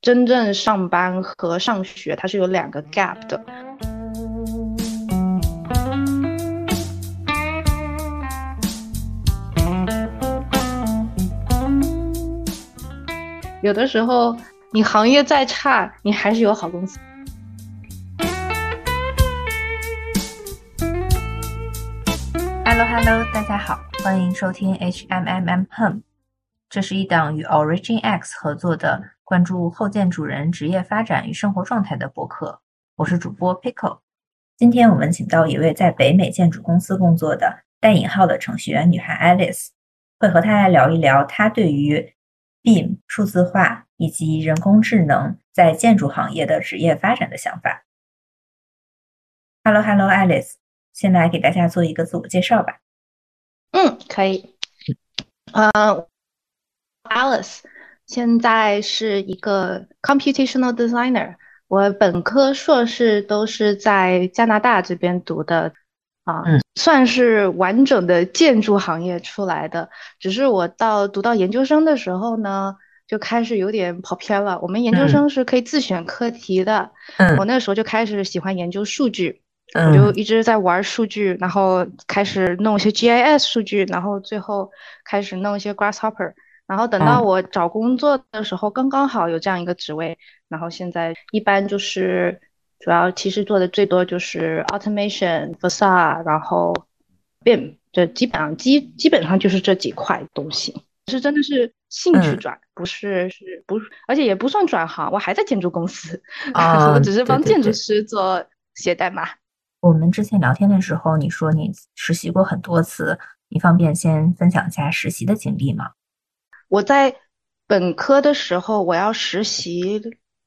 真正上班和上学它是有两个 gap 的。有的时候，你行业再差，你还是有好公司。Hello Hello，大家好，欢迎收听 HMMM Home，这是一档与 Origin X 合作的关注后建主人职业发展与生活状态的博客。我是主播 Pickle。今天我们请到一位在北美建筑公司工作的带引号的程序员女孩 Alice，会和她来聊一聊她对于 BIM 数字化以及人工智能在建筑行业的职业发展的想法。Hello Hello Alice，先来给大家做一个自我介绍吧。嗯，可以。呃，Alice 现在是一个 computational designer。我本科、硕士都是在加拿大这边读的，啊，算是完整的建筑行业出来的。只是我到读到研究生的时候呢，就开始有点跑偏了。我们研究生是可以自选课题的，我那时候就开始喜欢研究数据，我就一直在玩数据，然后开始弄一些 GIS 数据，然后最后开始弄一些 Grasshopper。然后等到我找工作的时候，刚刚好有这样一个职位。然后现在一般就是主要其实做的最多就是 automation、facade，然后 BIM，这基本上基基本上就是这几块东西。是真的是兴趣转，不是是不，而且也不算转行，我还在建筑公司，我只是帮建筑师做写代码。我们之前聊天的时候，你说你实习过很多次，你方便先分享一下实习的经历吗？我在本科的时候，我要实习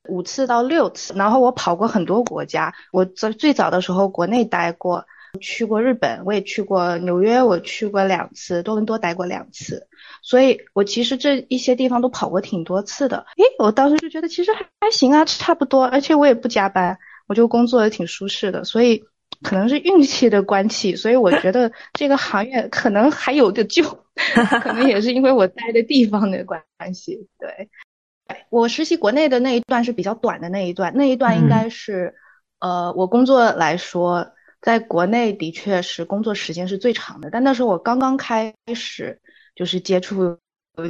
五次到六次，然后我跑过很多国家。我在最早的时候国内待过，去过日本，我也去过纽约，我去过两次，多伦多待过两次。所以我其实这一些地方都跑过挺多次的。诶，我当时就觉得其实还还行啊，差不多，而且我也不加班，我就工作也挺舒适的。所以。可能是运气的关系，所以我觉得这个行业可能还有的救，可能也是因为我待的地方的关系。对，我实习国内的那一段是比较短的那一段，那一段应该是，呃，我工作来说，在国内的确是工作时间是最长的，但那时候我刚刚开始就是接触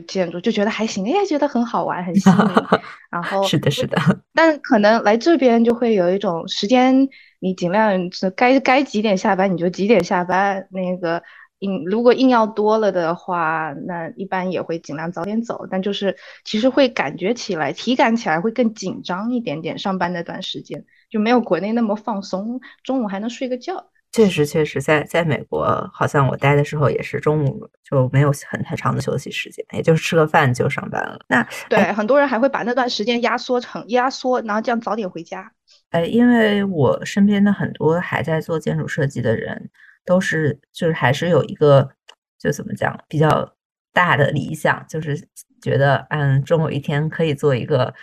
建筑，就觉得还行，哎，觉得很好玩，很新颖。然后 是的，是的，但可能来这边就会有一种时间。你尽量是该该几点下班你就几点下班。那个硬如果硬要多了的话，那一般也会尽量早点走。但就是其实会感觉起来，体感起来会更紧张一点点。上班那段时间就没有国内那么放松，中午还能睡个觉。确实，确实，在在美国，好像我待的时候也是中午就没有很太长的休息时间，也就是吃个饭就上班了。那对很多人还会把那段时间压缩成压缩，然后这样早点回家。呃，因为我身边的很多还在做建筑设计的人，都是就是还是有一个就怎么讲比较大的理想，就是觉得嗯，终有一天可以做一个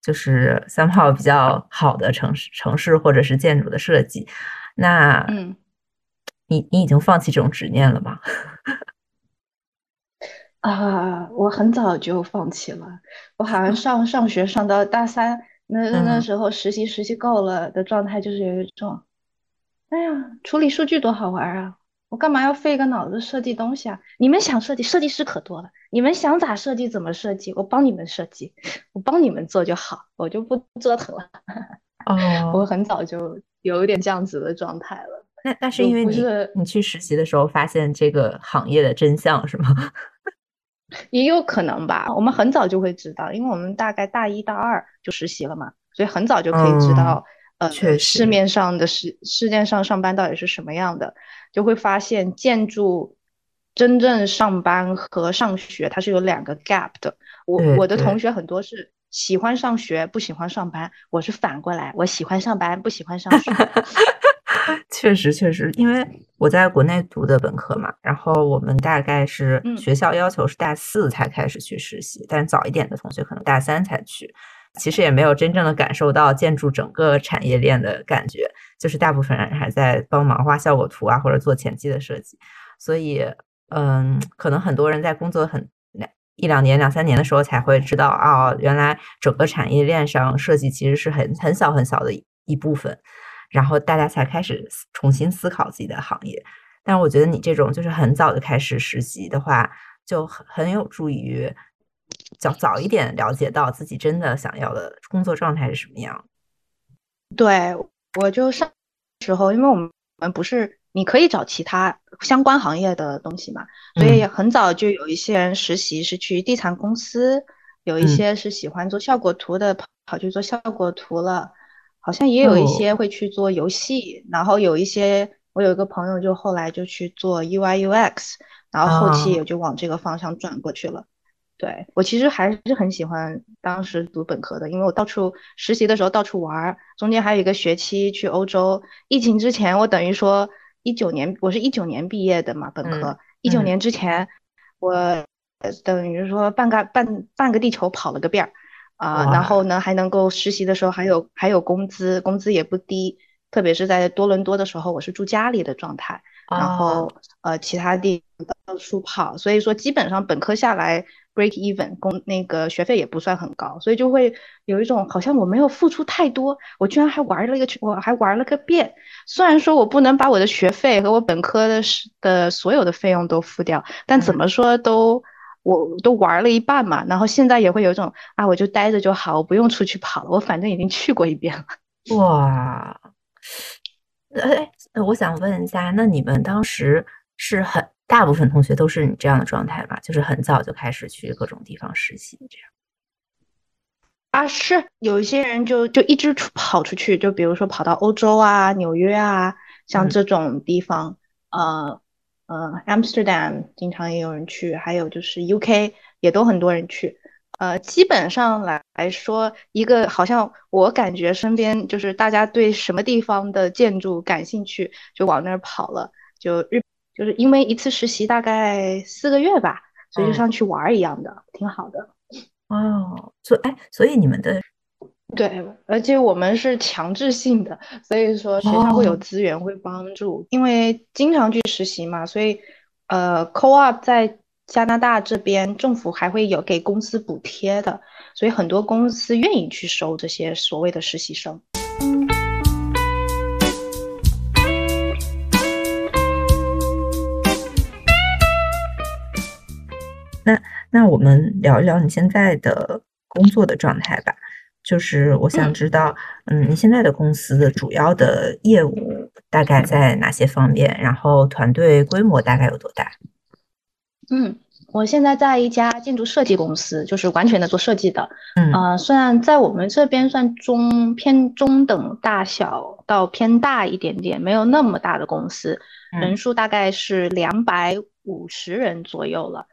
就是三炮比较好的城市城市或者是建筑的设计。那嗯，你你已经放弃这种执念了吗？啊，我很早就放弃了，我好像 上上学上到大三。那那时候实习实习够了的状态就是有一种，哎呀，处理数据多好玩啊！我干嘛要费个脑子设计东西啊？你们想设计，设计师可多了。你们想咋设计怎么设计，我帮你们设计，我帮你们做就好，我就不折腾了。哦，我很早就有一点这样子的状态了。那那是因为你你去实习的时候发现这个行业的真相是吗？也有可能吧，我们很早就会知道，因为我们大概大一大二就实习了嘛，所以很早就可以知道，呃确实，市面上的世世界上上班到底是什么样的，就会发现建筑真正上班和上学它是有两个 gap 的。我我的同学很多是喜欢上学不喜欢上班，我是反过来，我喜欢上班不喜欢上学。确实，确实，因为我在国内读的本科嘛，然后我们大概是学校要求是大四才开始去实习，但早一点的同学可能大三才去。其实也没有真正的感受到建筑整个产业链的感觉，就是大部分人还在帮忙画效果图啊，或者做前期的设计。所以，嗯，可能很多人在工作很两一两年、两三年的时候才会知道哦，原来整个产业链上设计其实是很很小很小的一部分，然后大家才开始重新思考自己的行业。但是我觉得你这种就是很早就开始实习的话，就很很有助于早早一点了解到自己真的想要的工作状态是什么样。对，我就上时候，因为我们我们不是你可以找其他相关行业的东西嘛，所以很早就有一些人实习是去地产公司，有一些是喜欢做效果图的跑跑去做效果图了，好像也有一些会去做游戏，然后有一些。我有一个朋友，就后来就去做 UI UX，然后后期也就往这个方向转过去了。对我其实还是很喜欢当时读本科的，因为我到处实习的时候到处玩，中间还有一个学期去欧洲。疫情之前，我等于说一九年，我是一九年毕业的嘛，本科一九年之前，我等于说半个半半个地球跑了个遍儿啊，然后呢还能够实习的时候还有还有工资，工资也不低。特别是在多伦多的时候，我是住家里的状态，然后呃其他地到处跑，所以说基本上本科下来 break even 工那个学费也不算很高，所以就会有一种好像我没有付出太多，我居然还玩了一个我还玩了个遍。虽然说我不能把我的学费和我本科的的所有的费用都付掉，但怎么说都我都玩了一半嘛。然后现在也会有一种啊，我就待着就好，我不用出去跑了，我反正已经去过一遍了。哇。哎，我想问一下，那你们当时是很大部分同学都是你这样的状态吧？就是很早就开始去各种地方实习，这样啊？是有一些人就就一直出跑出去，就比如说跑到欧洲啊、纽约啊，像这种地方，呃呃，Amsterdam 经常也有人去，还有就是 UK 也都很多人去。呃，基本上来来说，一个好像我感觉身边就是大家对什么地方的建筑感兴趣，就往那儿跑了。就日就是因为一次实习大概四个月吧，所以就上去玩一样的，挺好的。哦，所哎，所以你们的对，而且我们是强制性的，所以说学校会有资源会帮助，因为经常去实习嘛，所以呃，co-op 在。加拿大这边政府还会有给公司补贴的，所以很多公司愿意去收这些所谓的实习生。那那我们聊一聊你现在的工作的状态吧。就是我想知道，嗯，你现在的公司的主要的业务大概在哪些方面？然后团队规模大概有多大？嗯，我现在在一家建筑设计公司，就是完全的做设计的。嗯，呃，算在我们这边算中偏中等大小到偏大一点点，没有那么大的公司，人数大概是两百五十人左右了。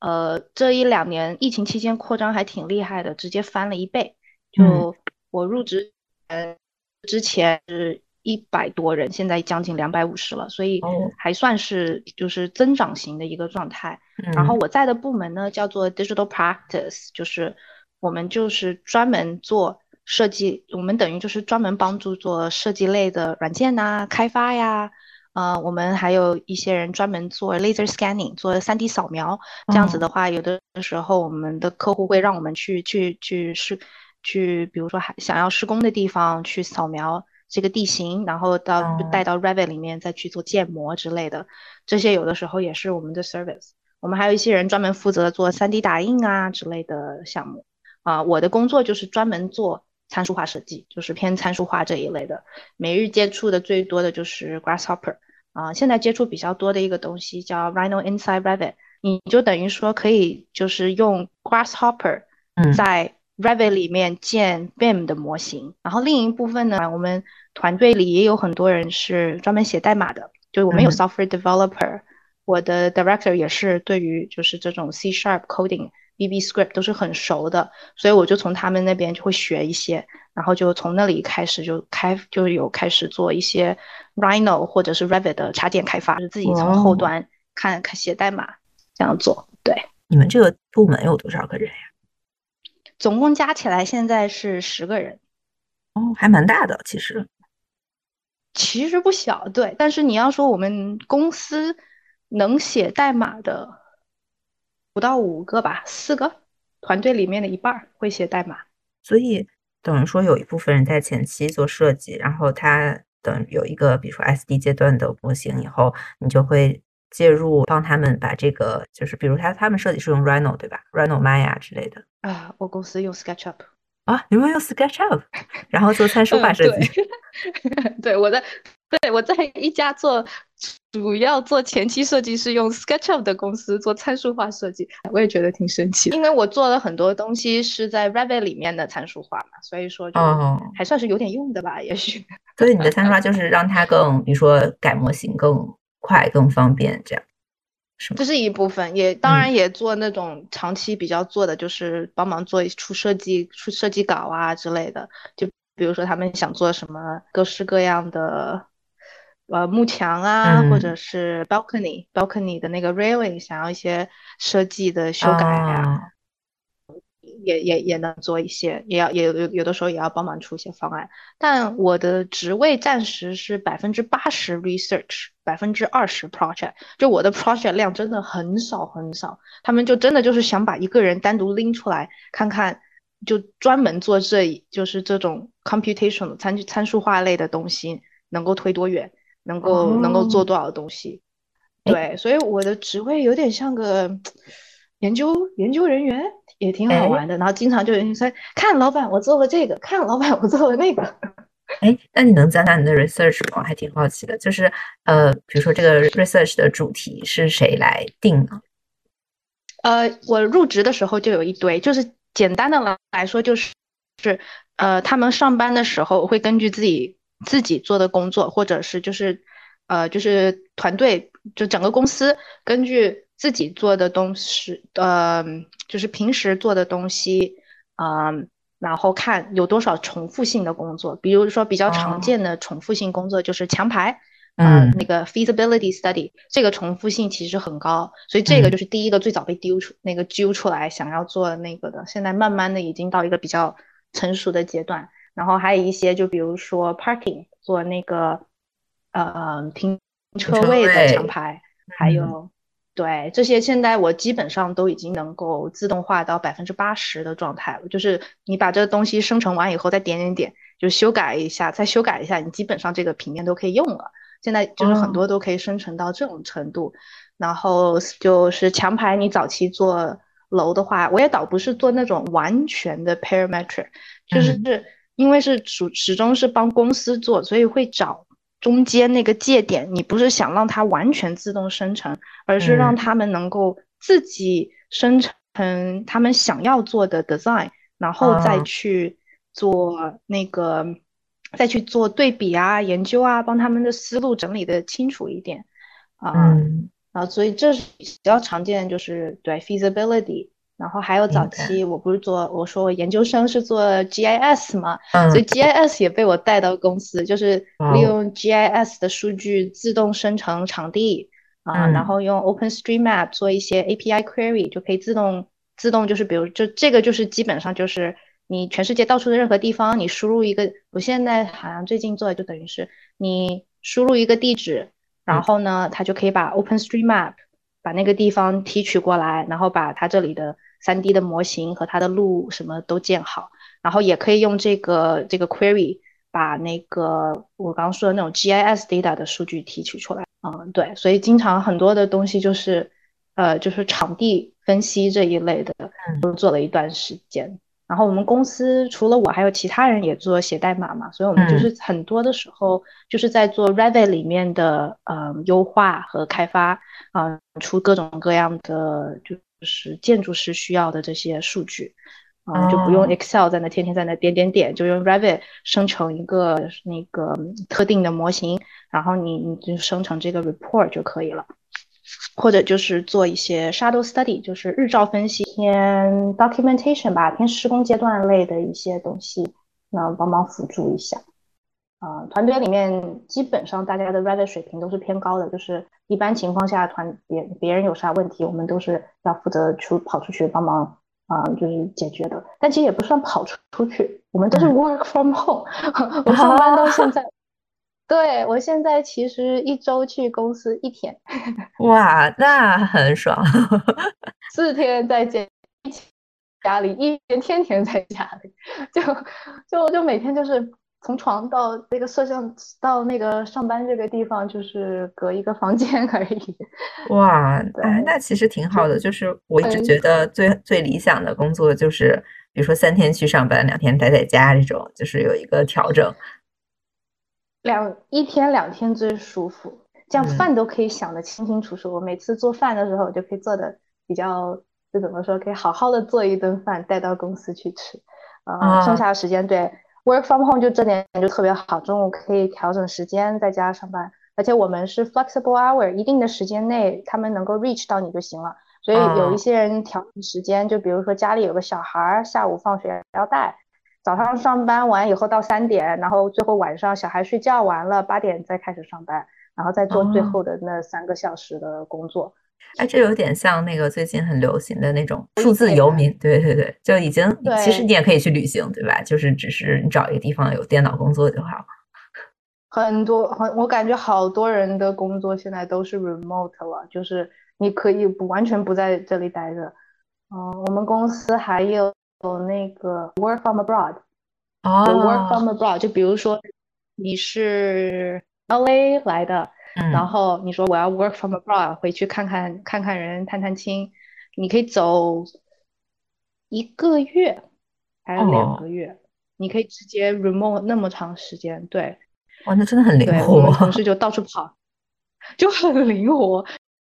呃，这一两年疫情期间扩张还挺厉害的，直接翻了一倍。就我入职呃之前是。一百多人，现在将近两百五十了，所以还算是就是增长型的一个状态。然后我在的部门呢叫做 Digital Practice，就是我们就是专门做设计，我们等于就是专门帮助做设计类的软件呐开发呀。呃，我们还有一些人专门做 Laser Scanning，做 3D 扫描。这样子的话，有的时候我们的客户会让我们去去去施去，比如说还想要施工的地方去扫描。这个地形，然后到带到 Revit 里面再去做建模之类的，这些有的时候也是我们的 service。我们还有一些人专门负责做 3D 打印啊之类的项目。啊，我的工作就是专门做参数化设计，就是偏参数化这一类的。每日接触的最多的就是 Grasshopper。啊，现在接触比较多的一个东西叫 Rhino Inside Revit，你就等于说可以就是用 Grasshopper 在 Revit 里面建 BIM 的模型，然后另一部分呢，我们团队里也有很多人是专门写代码的，就我们有 software developer，我的 director 也是对于就是这种 C sharp coding、VB script 都是很熟的，所以我就从他们那边就会学一些，然后就从那里开始就开就有开始做一些 Rhino 或者是 Revit 的插件开发，就自己从后端看看写代码这样做。对，你们这个部门有多少个人呀？总共加起来现在是十个人，哦，还蛮大的，其实，其实不小，对。但是你要说我们公司能写代码的，不到五个吧，四个团队里面的一半会写代码。所以等于说有一部分人在前期做设计，然后他等有一个比如说 SD 阶段的模型以后，你就会介入帮他们把这个，就是比如他他们设计是用 Rhino 对吧？Rhino Maya 之类的啊，我公司用 SketchUp 啊，你们用 SketchUp，然后做参数化设计。对，我在对我在一家做。主要做前期设计是用 SketchUp 的公司做参数化设计，我也觉得挺神奇。因为我做了很多东西是在 Revit 里面的参数化嘛，所以说就还算是有点用的吧，也许。所以你的参数化就是让它更，比如说改模型更快、更方便，这样是吗？这是一部分，也当然也做那种长期比较做的，就是帮忙做出设计、出设计稿啊之类的。就比如说他们想做什么各式各样的。呃，幕墙啊，或者是 balcony，balcony 的那个 railing，想要一些设计的修改啊，也也也能做一些，也要也有有的时候也要帮忙出一些方案。但我的职位暂时是百分之八十 research，百分之二十 project。就我的 project 量真的很少很少，他们就真的就是想把一个人单独拎出来看看，就专门做这就是这种 computation 参参数化类的东西，能够推多远。能够能够做多少东西？对，所以我的职位有点像个研究研究人员，也挺好玩的。然后经常就有人说：“看老板，我做了这个；看老板，我做了那个。”哎，那你能讲讲你的 research 吗？还挺好奇的。就是呃，比如说这个 research 的主题是谁来定呢？呃，我入职的时候就有一堆，就是简单的来来说，就是是呃，他们上班的时候会根据自己。自己做的工作，或者是就是，呃，就是团队，就整个公司根据自己做的东西，呃，就是平时做的东西，嗯，然后看有多少重复性的工作。比如说比较常见的重复性工作就是墙排，嗯，那个 feasibility study，这个重复性其实很高，所以这个就是第一个最早被丢出那个揪出来想要做那个的，现在慢慢的已经到一个比较成熟的阶段。然后还有一些，就比如说 parking 做那个呃停车位的墙牌，还有对这些，现在我基本上都已经能够自动化到百分之八十的状态了。就是你把这个东西生成完以后，再点点点，就修改一下，再修改一下，你基本上这个平面都可以用了。现在就是很多都可以生成到这种程度。然后就是墙牌，你早期做楼的话，我也倒不是做那种完全的 parametric，就是是。因为是始始终是帮公司做，所以会找中间那个界点。你不是想让它完全自动生成，而是让他们能够自己生成他们想要做的 design，然后再去做那个，再去做对比啊、研究啊，帮他们的思路整理的清楚一点啊。啊，所以这是比较常见，就是对 feasibility。然后还有早期，我不是做，我说我研究生是做 GIS 嘛，所以 GIS 也被我带到公司，就是利用 GIS 的数据自动生成场地啊，然后用 OpenStreetMap 做一些 API query，就可以自动自动就是比如就这个就是基本上就是你全世界到处的任何地方，你输入一个，我现在好像最近做的就等于是你输入一个地址，然后呢，它就可以把 OpenStreetMap 把那个地方提取过来，然后把它这里的。三 D 的模型和它的路什么都建好，然后也可以用这个这个 query 把那个我刚刚说的那种 GIS data 的数据提取出来。嗯，对，所以经常很多的东西就是，呃，就是场地分析这一类的，都做了一段时间。然后我们公司除了我，还有其他人也做写代码嘛，所以我们就是很多的时候就是在做 Revit 里面的呃优化和开发，啊，出各种各样的就。就是建筑师需要的这些数据，啊，就不用 Excel 在那天天在那点点点，就用 Revit 生成一个那个特定的模型，然后你你就生成这个 report 就可以了，或者就是做一些 shadow study，就是日照分析，偏 documentation 吧，偏施工阶段类的一些东西，那帮忙辅助一下。啊，团队里面基本上大家的 Revit 水平都是偏高的，就是一般情况下团别别人有啥问题，我们都是要负责出跑出去帮忙啊，就是解决的。但其实也不算跑出出去，我们都是 work from home。我上班到现在，对，我现在其实一周去公司一天，哇，那很爽。四天在家家里，一天天天在家里，就就就每天就是从床到那个摄像到那个上班这个地方，就是隔一个房间 而已。哇，哎，那其实挺好的。就是我一直觉得最最理想的工作就是，比如说三天去上班，两天待在家这种，就是有一个调整。两一天两天最舒服，这样嗯饭都可以想得清清楚楚。我每次做饭的时候，就可以做的比较，就怎么说，可以好好的做一顿饭带到公司去吃。呃，啊剩下的时间对 work from home 就这点就特别好，中午可以调整时间在家上班，而且我们是 flexible hour，一定的时间内他们能够 reach 到你就行了。所以有啊一些人调整时间，就比如说家里有个小孩儿，下午放学要带。早上上班完以后到三点，然后最后晚上小孩睡觉完了八点再开始上班，然后再做最哦后的那三个小时的工作。哎，这有点像那个最近很流行的那种数字游民，对对对，就已经其实你也可以去旅行，对吧？就是只是你找一个地方有电脑工作就好。很多很，我感觉好多人的工作现在都是 remote 了，就是你可以不完全不在这里待着。嗯，我们公司还有有那个 work from abroad，有 work 哦，from abroad，就比如说你是 LA 来的，然嗯，后你说我要 work from abroad，回去看看看看人，探探亲，你可以走一个月还是两哦，个月，你可以直接 remote 那么长时间，对哇，那真的很灵对，我们活。同事就到处跑，就很灵活。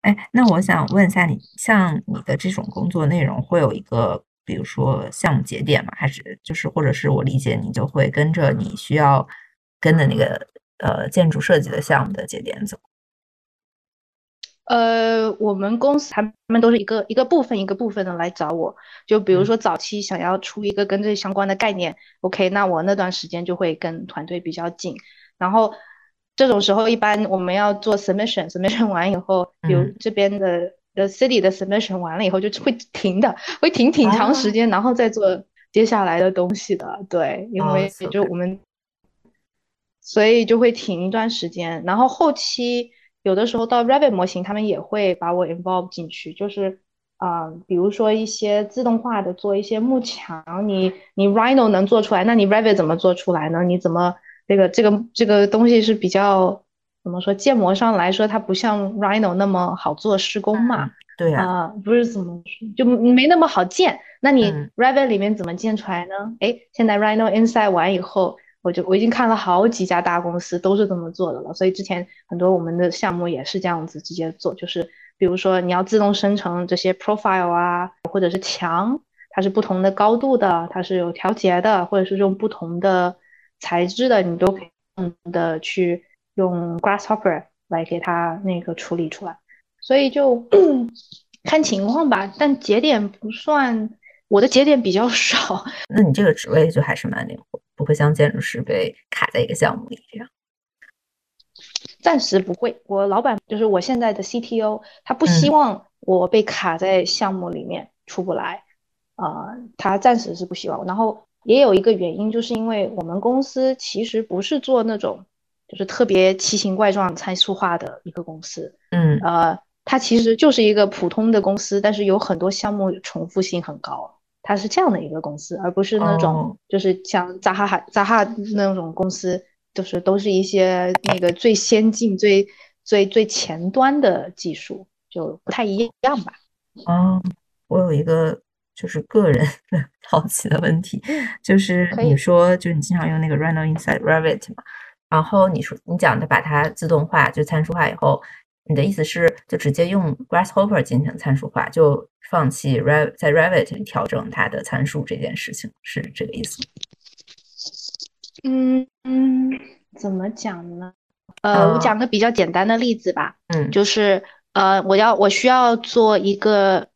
哎，那我想问一下你，像你的这种工作内容会有一个，比如说项目节点吗？还是就是或者是我理解你就会跟着你需要跟的那个呃建筑设计的项目的节点走？呃，我们公司他们都是一个一个部分一个部分的来找我，就比如嗯。说早期想要出一个跟这相关的概念，OK，那我那段时间就会跟团队比较紧，然后这种时候一般我们要做 submission，submission 完以后，比如嗯。这边的的 city 的 submission 完了以后就会停的，会停挺长时啊，间，然后再做接下来的东西的，对，因哦为，so 就我们。所以就会停一段时间。然后后期有的时候到 Revit 模型，他们也会把我 involve 进去，就是啊、呃比如说一些自动化的做一些幕墙，你你 Rhino 能做出来，那你 Revit 怎么做出来呢？你怎么这个这个这个东西是比较怎么说，建模上来说，它不像 Rhino 那么好做施工嘛。嗯，对呀，啊、不是怎么说，就没那么好建。那你嗯 Revit 里面怎么建出来呢？哎，现在 Rhino Inside 完以后，我就我已经看了好几家大公司都是这么做的了。所以之前很多我们的项目也是这样子直接做，就是比如说你要自动生成这些 profile 啊，或者是墙，它是不同的高度的，它是有调节的，或者是用不同的材质的，你都可以的去用 Grasshopper 来给它那个处理出来。所以就 看情况吧，但节点不算，我的节点比较少。那你这个职位就还是蛮灵活，不会像建筑师被卡在一个项目里这样。暂时不会，我老板就是我现在的 CTO，他不希嗯望我被卡在项目里面出不来，啊、他暂时是不希望。然后也有一个原因，就是因为我们公司其实不是做那种就是特别奇形怪状、参数化的一个公司，嗯呃，它其实就是一个普通的公司，但是有很多项目重复性很高，它是这样的一个公司，而不是那哦种就是像扎哈哈扎哈那种公司，就是都是一些那个最先进、最最最前端的技术，就不太一样吧。哦，我有一个就是个人 好奇的问题，就是你说就是你经常用那个 Rhino Inside Revit 嘛，然后你说你讲的把它自动化就参数化以后，你的意思是就直接用 Grasshopper 进行参数化，就放弃 Rev 在 Revit 里调整它的参数这件事情，是这个意思？嗯嗯，怎么讲呢？呃，我嗯讲个比较简单的例子吧。嗯就是呃，我要我需要做一个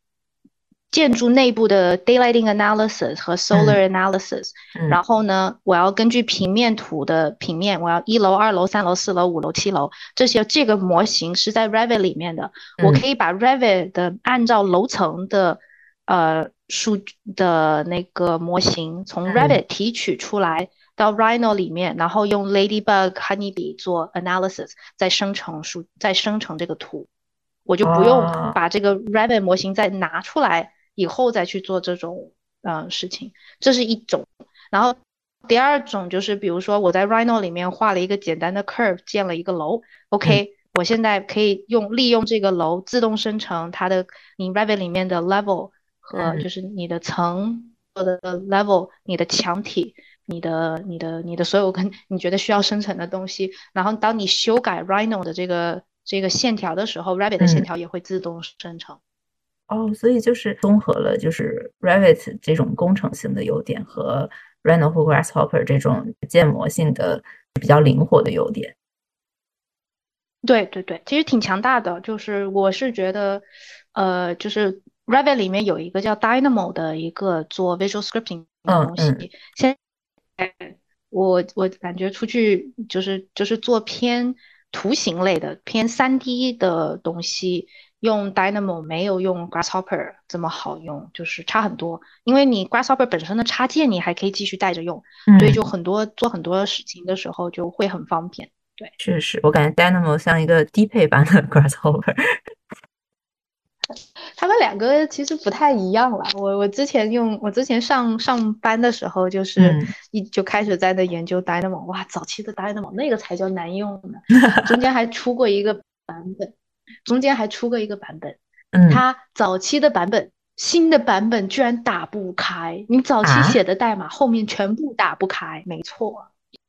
建筑内部的 daylighting analysis 和 solar analysis，、嗯。然后呢，我要根据平面图的平面，我要一楼、二楼、三楼、四楼、五楼、七楼这些，这个模型是在 Revit 里面的，我嗯可以把 Revit 的按照楼层的呃数的那个模型从嗯。Revit 提取出来。到 Rhino 里面，然后用 Ladybug、Honeybee 做 analysis，再生成数，再生成这个图，我就不用把这个 Revit 模型再拿出来以后再去做这种嗯事情，这是一种。然后第二种就是，比如说我在 Rhino 里面画了一个简单的 curve，建了一个楼，OK，我现在可以用利用这个楼自动生成它的你 Rabbit 里面的 level 和就是你的层的 level，你的墙体。你的、你的、你的所有跟你觉得需要生成的东西，然后当你修改 Rhino 的这个这个线条的时候，Rabbit 的线条也会自动生成。哦，所以就是综合了就是 Rabbit 这种工程性的优点和 Rhino 或 Grasshopper 这种建模性的比较灵活的优点。对对对，其实挺强大的。就是我是觉得，呃，就是 Rabbit 里面有一个叫 Dynamo 的一个做 Visual Scripting 的东西，先。我我感觉出去就是就是做偏图形类的偏三 D 的东西，用 Dynamo 没有用 Grasshopper 这么好用，就是差很多。因为你 Grasshopper 本身的插件你还可以继续带着用，所以就很多做很多事情的时候就会很方便。对，确实，我感觉 Dynamo 像一个低配版的 Grasshopper。他们两个其实不太一样了。我我之前用我之前上上班的时候，就是一就开始在那研究 Dynamo。哇，早期的 Dynamo 那个才叫难用呢，中间还出过一个版本，中间还出过一个版本。嗯，它早期的版本，新的版本居然打不开。你早期写的代码后面全部打不开，没错。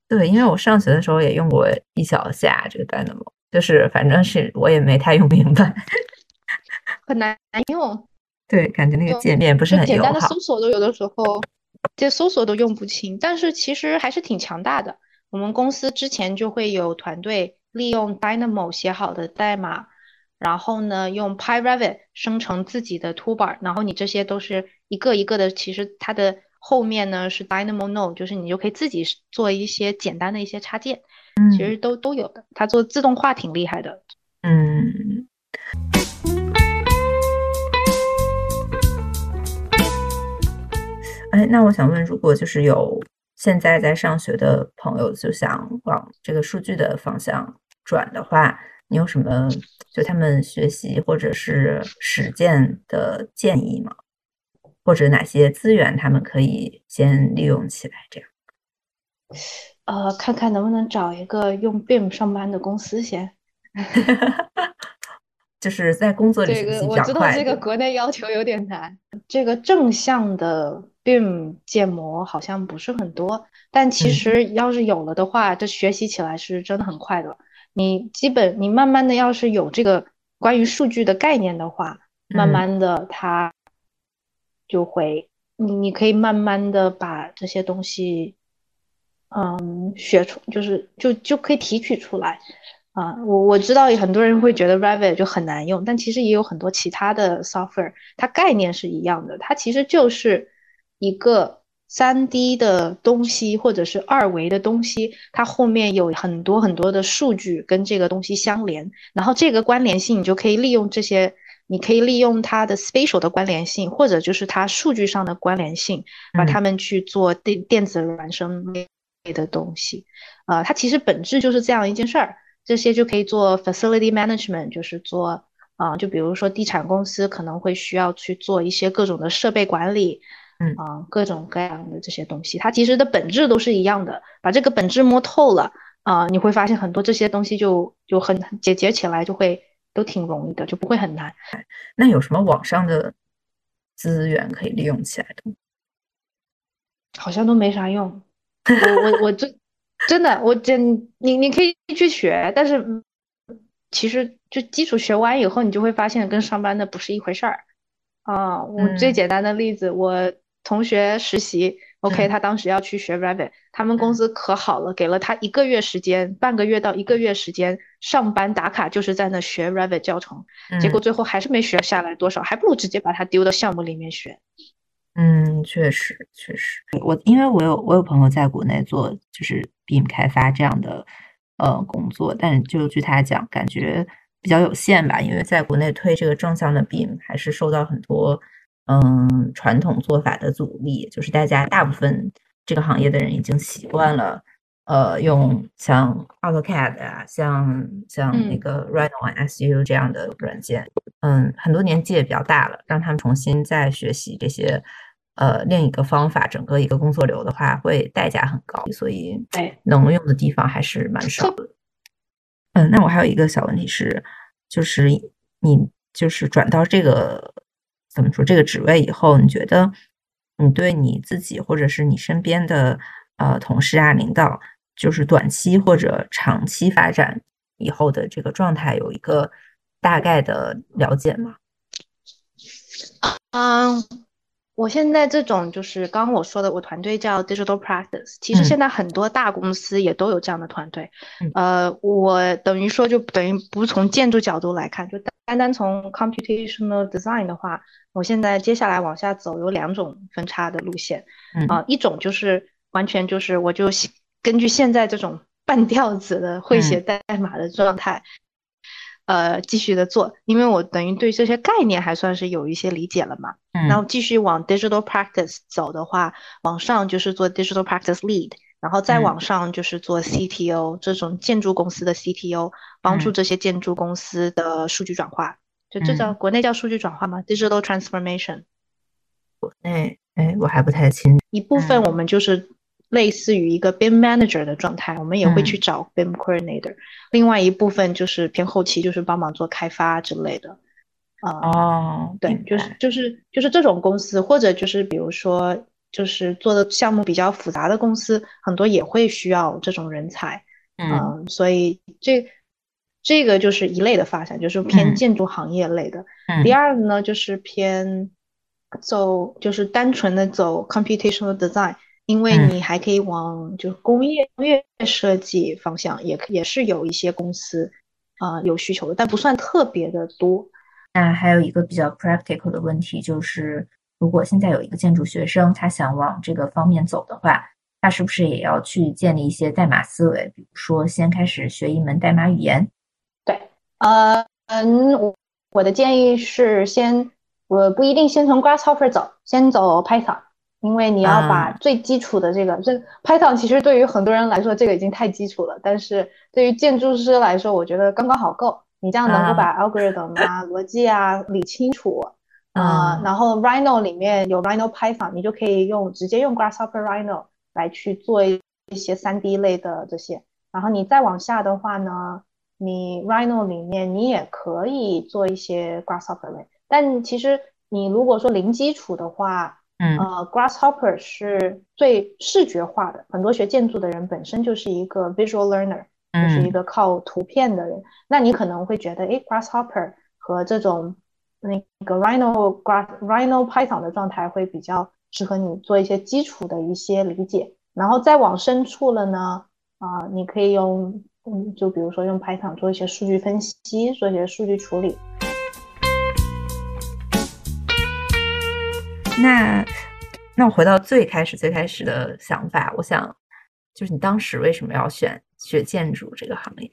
对，因为我上学的时候也用过一小下这个 Dynamo，就是反正是我也没太用明白。很难用，对，感觉那个界面不是很简单的搜索都有的时候，这搜索都用不清。但是其实还是挺强大的。我们公司之前就会有团队利用 Dynamo 写好的代码，然后呢用 PyRabbit 生成自己的 toolbar，然后你这些都是一个一个的，其实它的后面呢是 Dynamo Node，就是你就可以自己做一些简单的一些插件，其实都都有的。它做自动化挺厉害的，嗯。哎，那我想问，如果就是有现在在上学的朋友，就想往这个数据的方向转的话，你有什么就他们学习或者是实践的建议吗？或者哪些资源他们可以先利用起来？这样？呃，看看能不能找一个用 BIM 上班的公司先。就是在工作里这个我知道这个国内要求有点难。这个正向的 BIM 建模好像不是很多，但其实要是有了的话，这学习起来是真的很快的。你基本你慢慢的要是有这个关于数据的概念的话，慢慢的它就会你你可以慢慢的把这些东西嗯学出，就是就就可以提取出来。啊，我我知道很多人会觉得 Revit 就很难用，但其实也有很多其他的 software，它概念是一样的，它其实就是一个三 D 的东西或者是二维的东西，它后面有很多很多的数据跟这个东西相连，然后这个关联性你就可以利用这些，你可以利用它的 spatial 的关联性，或者就是它数据上的关联性，把它们去做电电子孪生类的东西，啊，它其实本质就是这样一件事儿。这些就可以做 facility management，就是做啊，就比如说地产公司可能会需要去做一些各种的设备管理，嗯啊，各种各样的这些东西，它其实的本质都是一样的。把这个本质摸透了啊，你会发现很多这些东西就就很解决起来就会都挺容易的，就不会很难。那有什么网上的资源可以利用起来的？好像都没啥用。我我我最。真的，我真你你可以去学，但是其实就基础学完以后，你就会发现跟上班的不是一回事儿啊。我最简单的例子，我同学实习，OK，他当时要去学 Revit，他们公司可好了，给了他一个月时间，半个月到一个月时间上班打卡，就是在那学 Revit 教程，结果最后还是没学下来多少，还不如直接把他丢到项目里面学。嗯，确实确实，我因为我有我有朋友在国内做就是 BIM 开发这样的呃工作，但就据他讲，感觉比较有限吧，因为在国内推这个正向的 BIM 还是受到很多嗯传统做法的阻力，就是大家大部分这个行业的人已经习惯了，呃，用像 AutoCAD 啊，像像那个 Rhino SU 这样的软件，嗯，很多年纪也比较大了，让他们重新再学习这些。呃，另一个方法，整个一个工作流的话，会代价很高，所以能用的地方还是蛮少的。嗯，那我还有一个小问题是，就是你就是转到这个怎么说这个职位以后，你觉得你对你自己或者是你身边的呃同事啊、领导，就是短期或者长期发展以后的这个状态有一个大概的了解吗？嗯。我现在这种就是刚刚我说的，我团队叫 Digital Practice。其实现在很多大公司也都有这样的团队。呃，我等于说就等于不从建筑角度来看，就单单从 Computational Design 的话，我现在接下来往下走有两种分叉的路线。啊，一种就是完全就是我就根据现在这种半吊子的会写代码的状态。呃，继续的做，因为我等于对这些概念还算是有一些理解了嘛。嗯。然后继续往 digital practice 走的话，往上就是做 digital practice lead，然后再往上就是做 CTO 这种建筑公司的 CTO，帮助这些建筑公司的数据转化。就这叫国内叫数据转化吗？digital transformation。国内，哎，我还不太清。一部分我们就是。类似于一个 BIM manager 的状态，我们也会去找 BIM coordinator。另外一部分就是偏后期，就是帮忙做开发之类的。啊，哦，对，就是就是就是这种公司，或者就是比如说就是做的项目比较复杂的公司，很多也会需要这种人才。嗯，所以这这个就是一类的发展，就是偏建筑行业类的。第二个呢，就是偏走，就是单纯的走 computational design。因为你还可以往就工业工业设计方向，也也是有一些公司啊有需求的，但不算特别的多。那还有一个比较 practical 的问题就是，如果现在有一个建筑学生，他想往这个方面走的话，他是不是也要去建立一些代码思维？比如说，先开始学一门代码语言？对，呃嗯，我我的建议是先，我不一定先从 Grasshopper 走，先走 Python。因为你要把最基础的这个，这 Python 其实对于很多人来说，这个已经太基础了。但是对于建筑师来说，我觉得刚刚好够。你这样能够把 algorithm 啊、逻辑啊理清楚啊，然后 Rhino 里面有 Rhino Python，你就可以用直接用 Grasshopper Rhino 来去做一些 3D 类的这些。然后你再往下的话呢，你 Rhino 里面你也可以做一些 Grasshopper 类。但其实你如果说零基础的话，嗯，呃，Grasshopper 是最视觉化的。很多学建筑的人本身就是一个 visual learner，就是一个靠图片的人。那你可能会觉得，哎，Grasshopper 和这种那个 Rhino Grass Rhino Python 的状态会比较适合你做一些基础的一些理解。然后再往深处了呢，啊，你可以用，嗯，就比如说用 Python 做一些数据分析，做一些数据处理。那，那我回到最开始最开始的想法，我想，就是你当时为什么要选学建筑这个行业？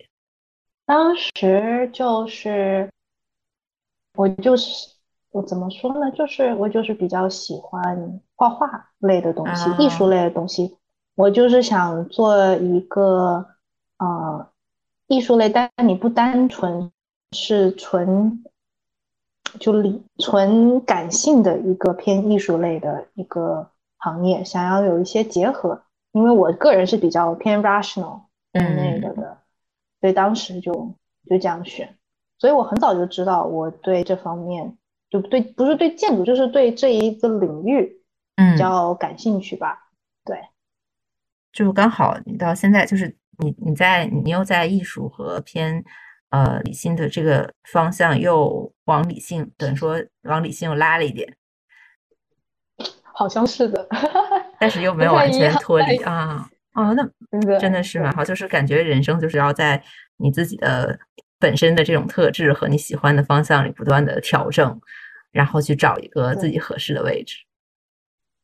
当时就是我就是我怎么说呢？就是我就是比较喜欢画画类的东西，艺术类的东西。我就是想做一个呃艺术类，但你不单纯是纯。就理纯感性的一个偏艺术类的一个行业，想要有一些结合，因为我个人是比较偏 rational 那个的，所以当时就就这样选。所以我很早就知道我对这方面就对，不是对建筑，就是对这一个领域比较感兴趣吧。对，就刚好你到现在就是你你在你又在艺术和偏。呃，理性的这个方向又往理性，等于说往理性又拉了一点，好像是的，但是又 没有完全脱离啊。啊，那真的是蛮好，就是感觉人生就是要在你自己的本身的这种特质和你喜欢的方向里不断的调整，然后去找一个自己合适的位置。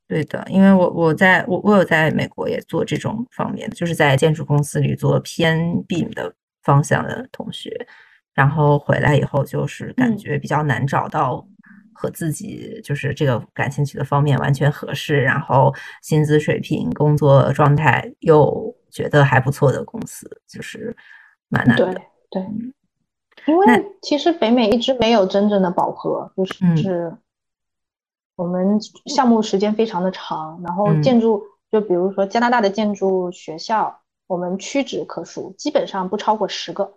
对的，因为我我在我我有在美国也做这种方面，就是在建筑公司里做偏 BIM 的。方向的同学，然后回来以后就是感觉比较难找到和自己就是这个感兴趣的方面完全合适，然后薪资水平、工作状态又觉得还不错的公司，就是蛮难的。对对，因为其实北美一直没有真正的饱和，就是我们项目时间非常的长，然后建筑就比如说加拿大的建筑学校，我们屈指可数，基本上不超过十个。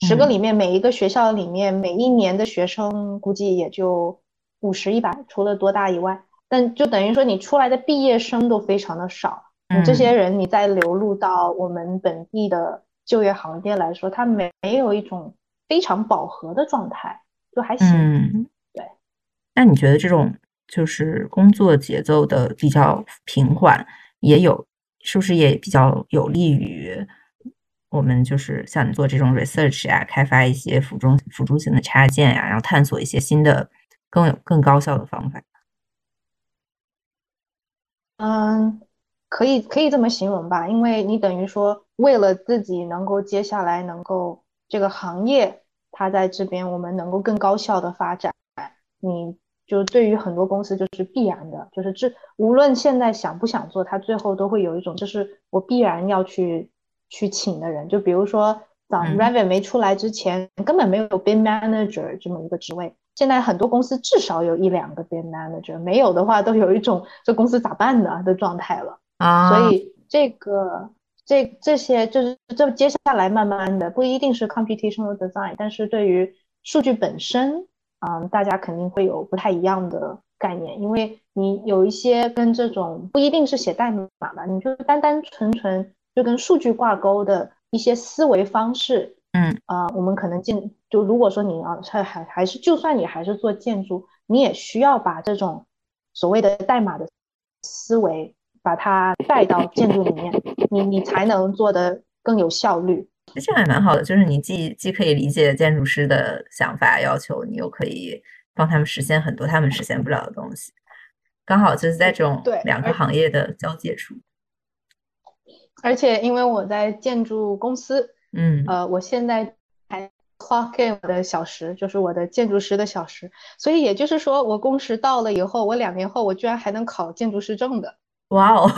十个里面，每一个学校里面，每一年的学生估计也就五十一百，除了多大以外，但就等于说你出来的毕业生都非常的少。你这些人，你再流入到我们本地的就业行业来说，他没没有一种非常饱和的状态，就还行。嗯，对。那你觉得这种就是工作节奏的比较平缓，也有是不是也比较有利于？我们就是像你做这种 research 啊，开发一些辅助辅助性的插件呀，然后探索一些新的、更有更高效的方法。嗯，可以可以这么形容吧，因为你等于说为了自己能够接下来能够这个行业它在这边我们能够更高效的发展，你就对于很多公司就是必然的，就是这无论现在想不想做，他最后都会有一种就是我必然要去。去请的人，就比如说，早 Revit 没出来之前，根本没有 BIM Manager 这么一个职位。现在很多公司至少有一两个 BIM Manager，没有的话，都有一种这公司咋办的的状态了。啊，所以这个这这些就是这接下来慢慢的不一定是 Computational Design，但是对于数据本身，嗯，大家肯定会有不太一样的概念，因为你有一些跟这种不一定是写代码吧，你就单单纯纯。就跟数据挂钩的一些思维方式，嗯啊，我们可能建就如果说你要还还还是就算你还是做建筑，你也需要把这种所谓的代码的思维把它带到建筑里面，你你才能做的更有效率。这样也蛮好的，就是你既既可以理解建筑师的想法要求，你又可以帮他们实现很多他们实现不了的东西，刚好就是在这种两个行业的交界处。而且因为我在建筑公司，嗯，呃，我现在还 clock in 我的小时，就是我的建筑师的小时，所以也就是说，我工时到了以后，我两年后我居然还能考建筑师证的。哇哦，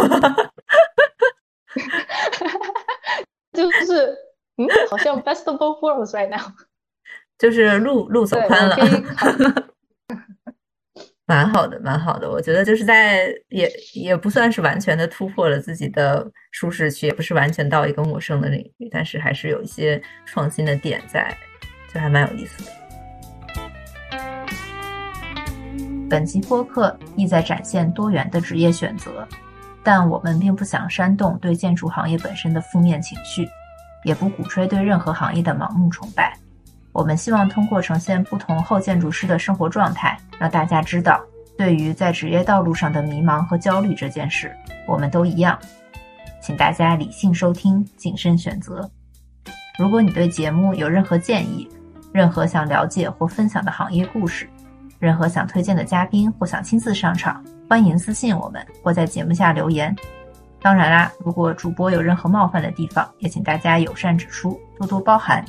就是嗯，好像 best of both worlds right now，就是路路走宽了。蛮好的，蛮好的。我觉得就是在也也不算是完全的突破了自己的舒适区，也不是完全到一个陌生的领域，但是还是有一些创新的点在，就还蛮有意思的。本期播客意在展现多元的职业选择，但我们并不想煽动对建筑行业本身的负面情绪，也不鼓吹对任何行业的盲目崇拜。我们希望通过呈现不同后建筑师的生活状态，让大家知道，对于在职业道路上的迷茫和焦虑这件事，我们都一样。请大家理性收听，谨慎选择。如果你对节目有任何建议，任何想了解或分享的行业故事，任何想推荐的嘉宾或想亲自上场，欢迎私信我们或在节目下留言。当然啦，如果主播有任何冒犯的地方，也请大家友善指出，多多包涵。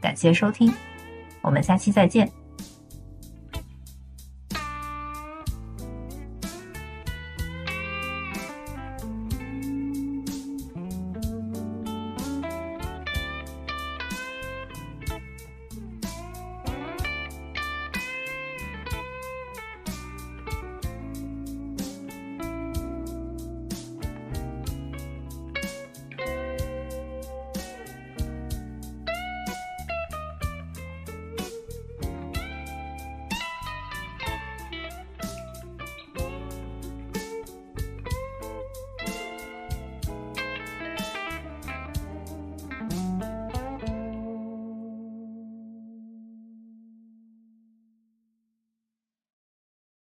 感谢收听，我们下期再见。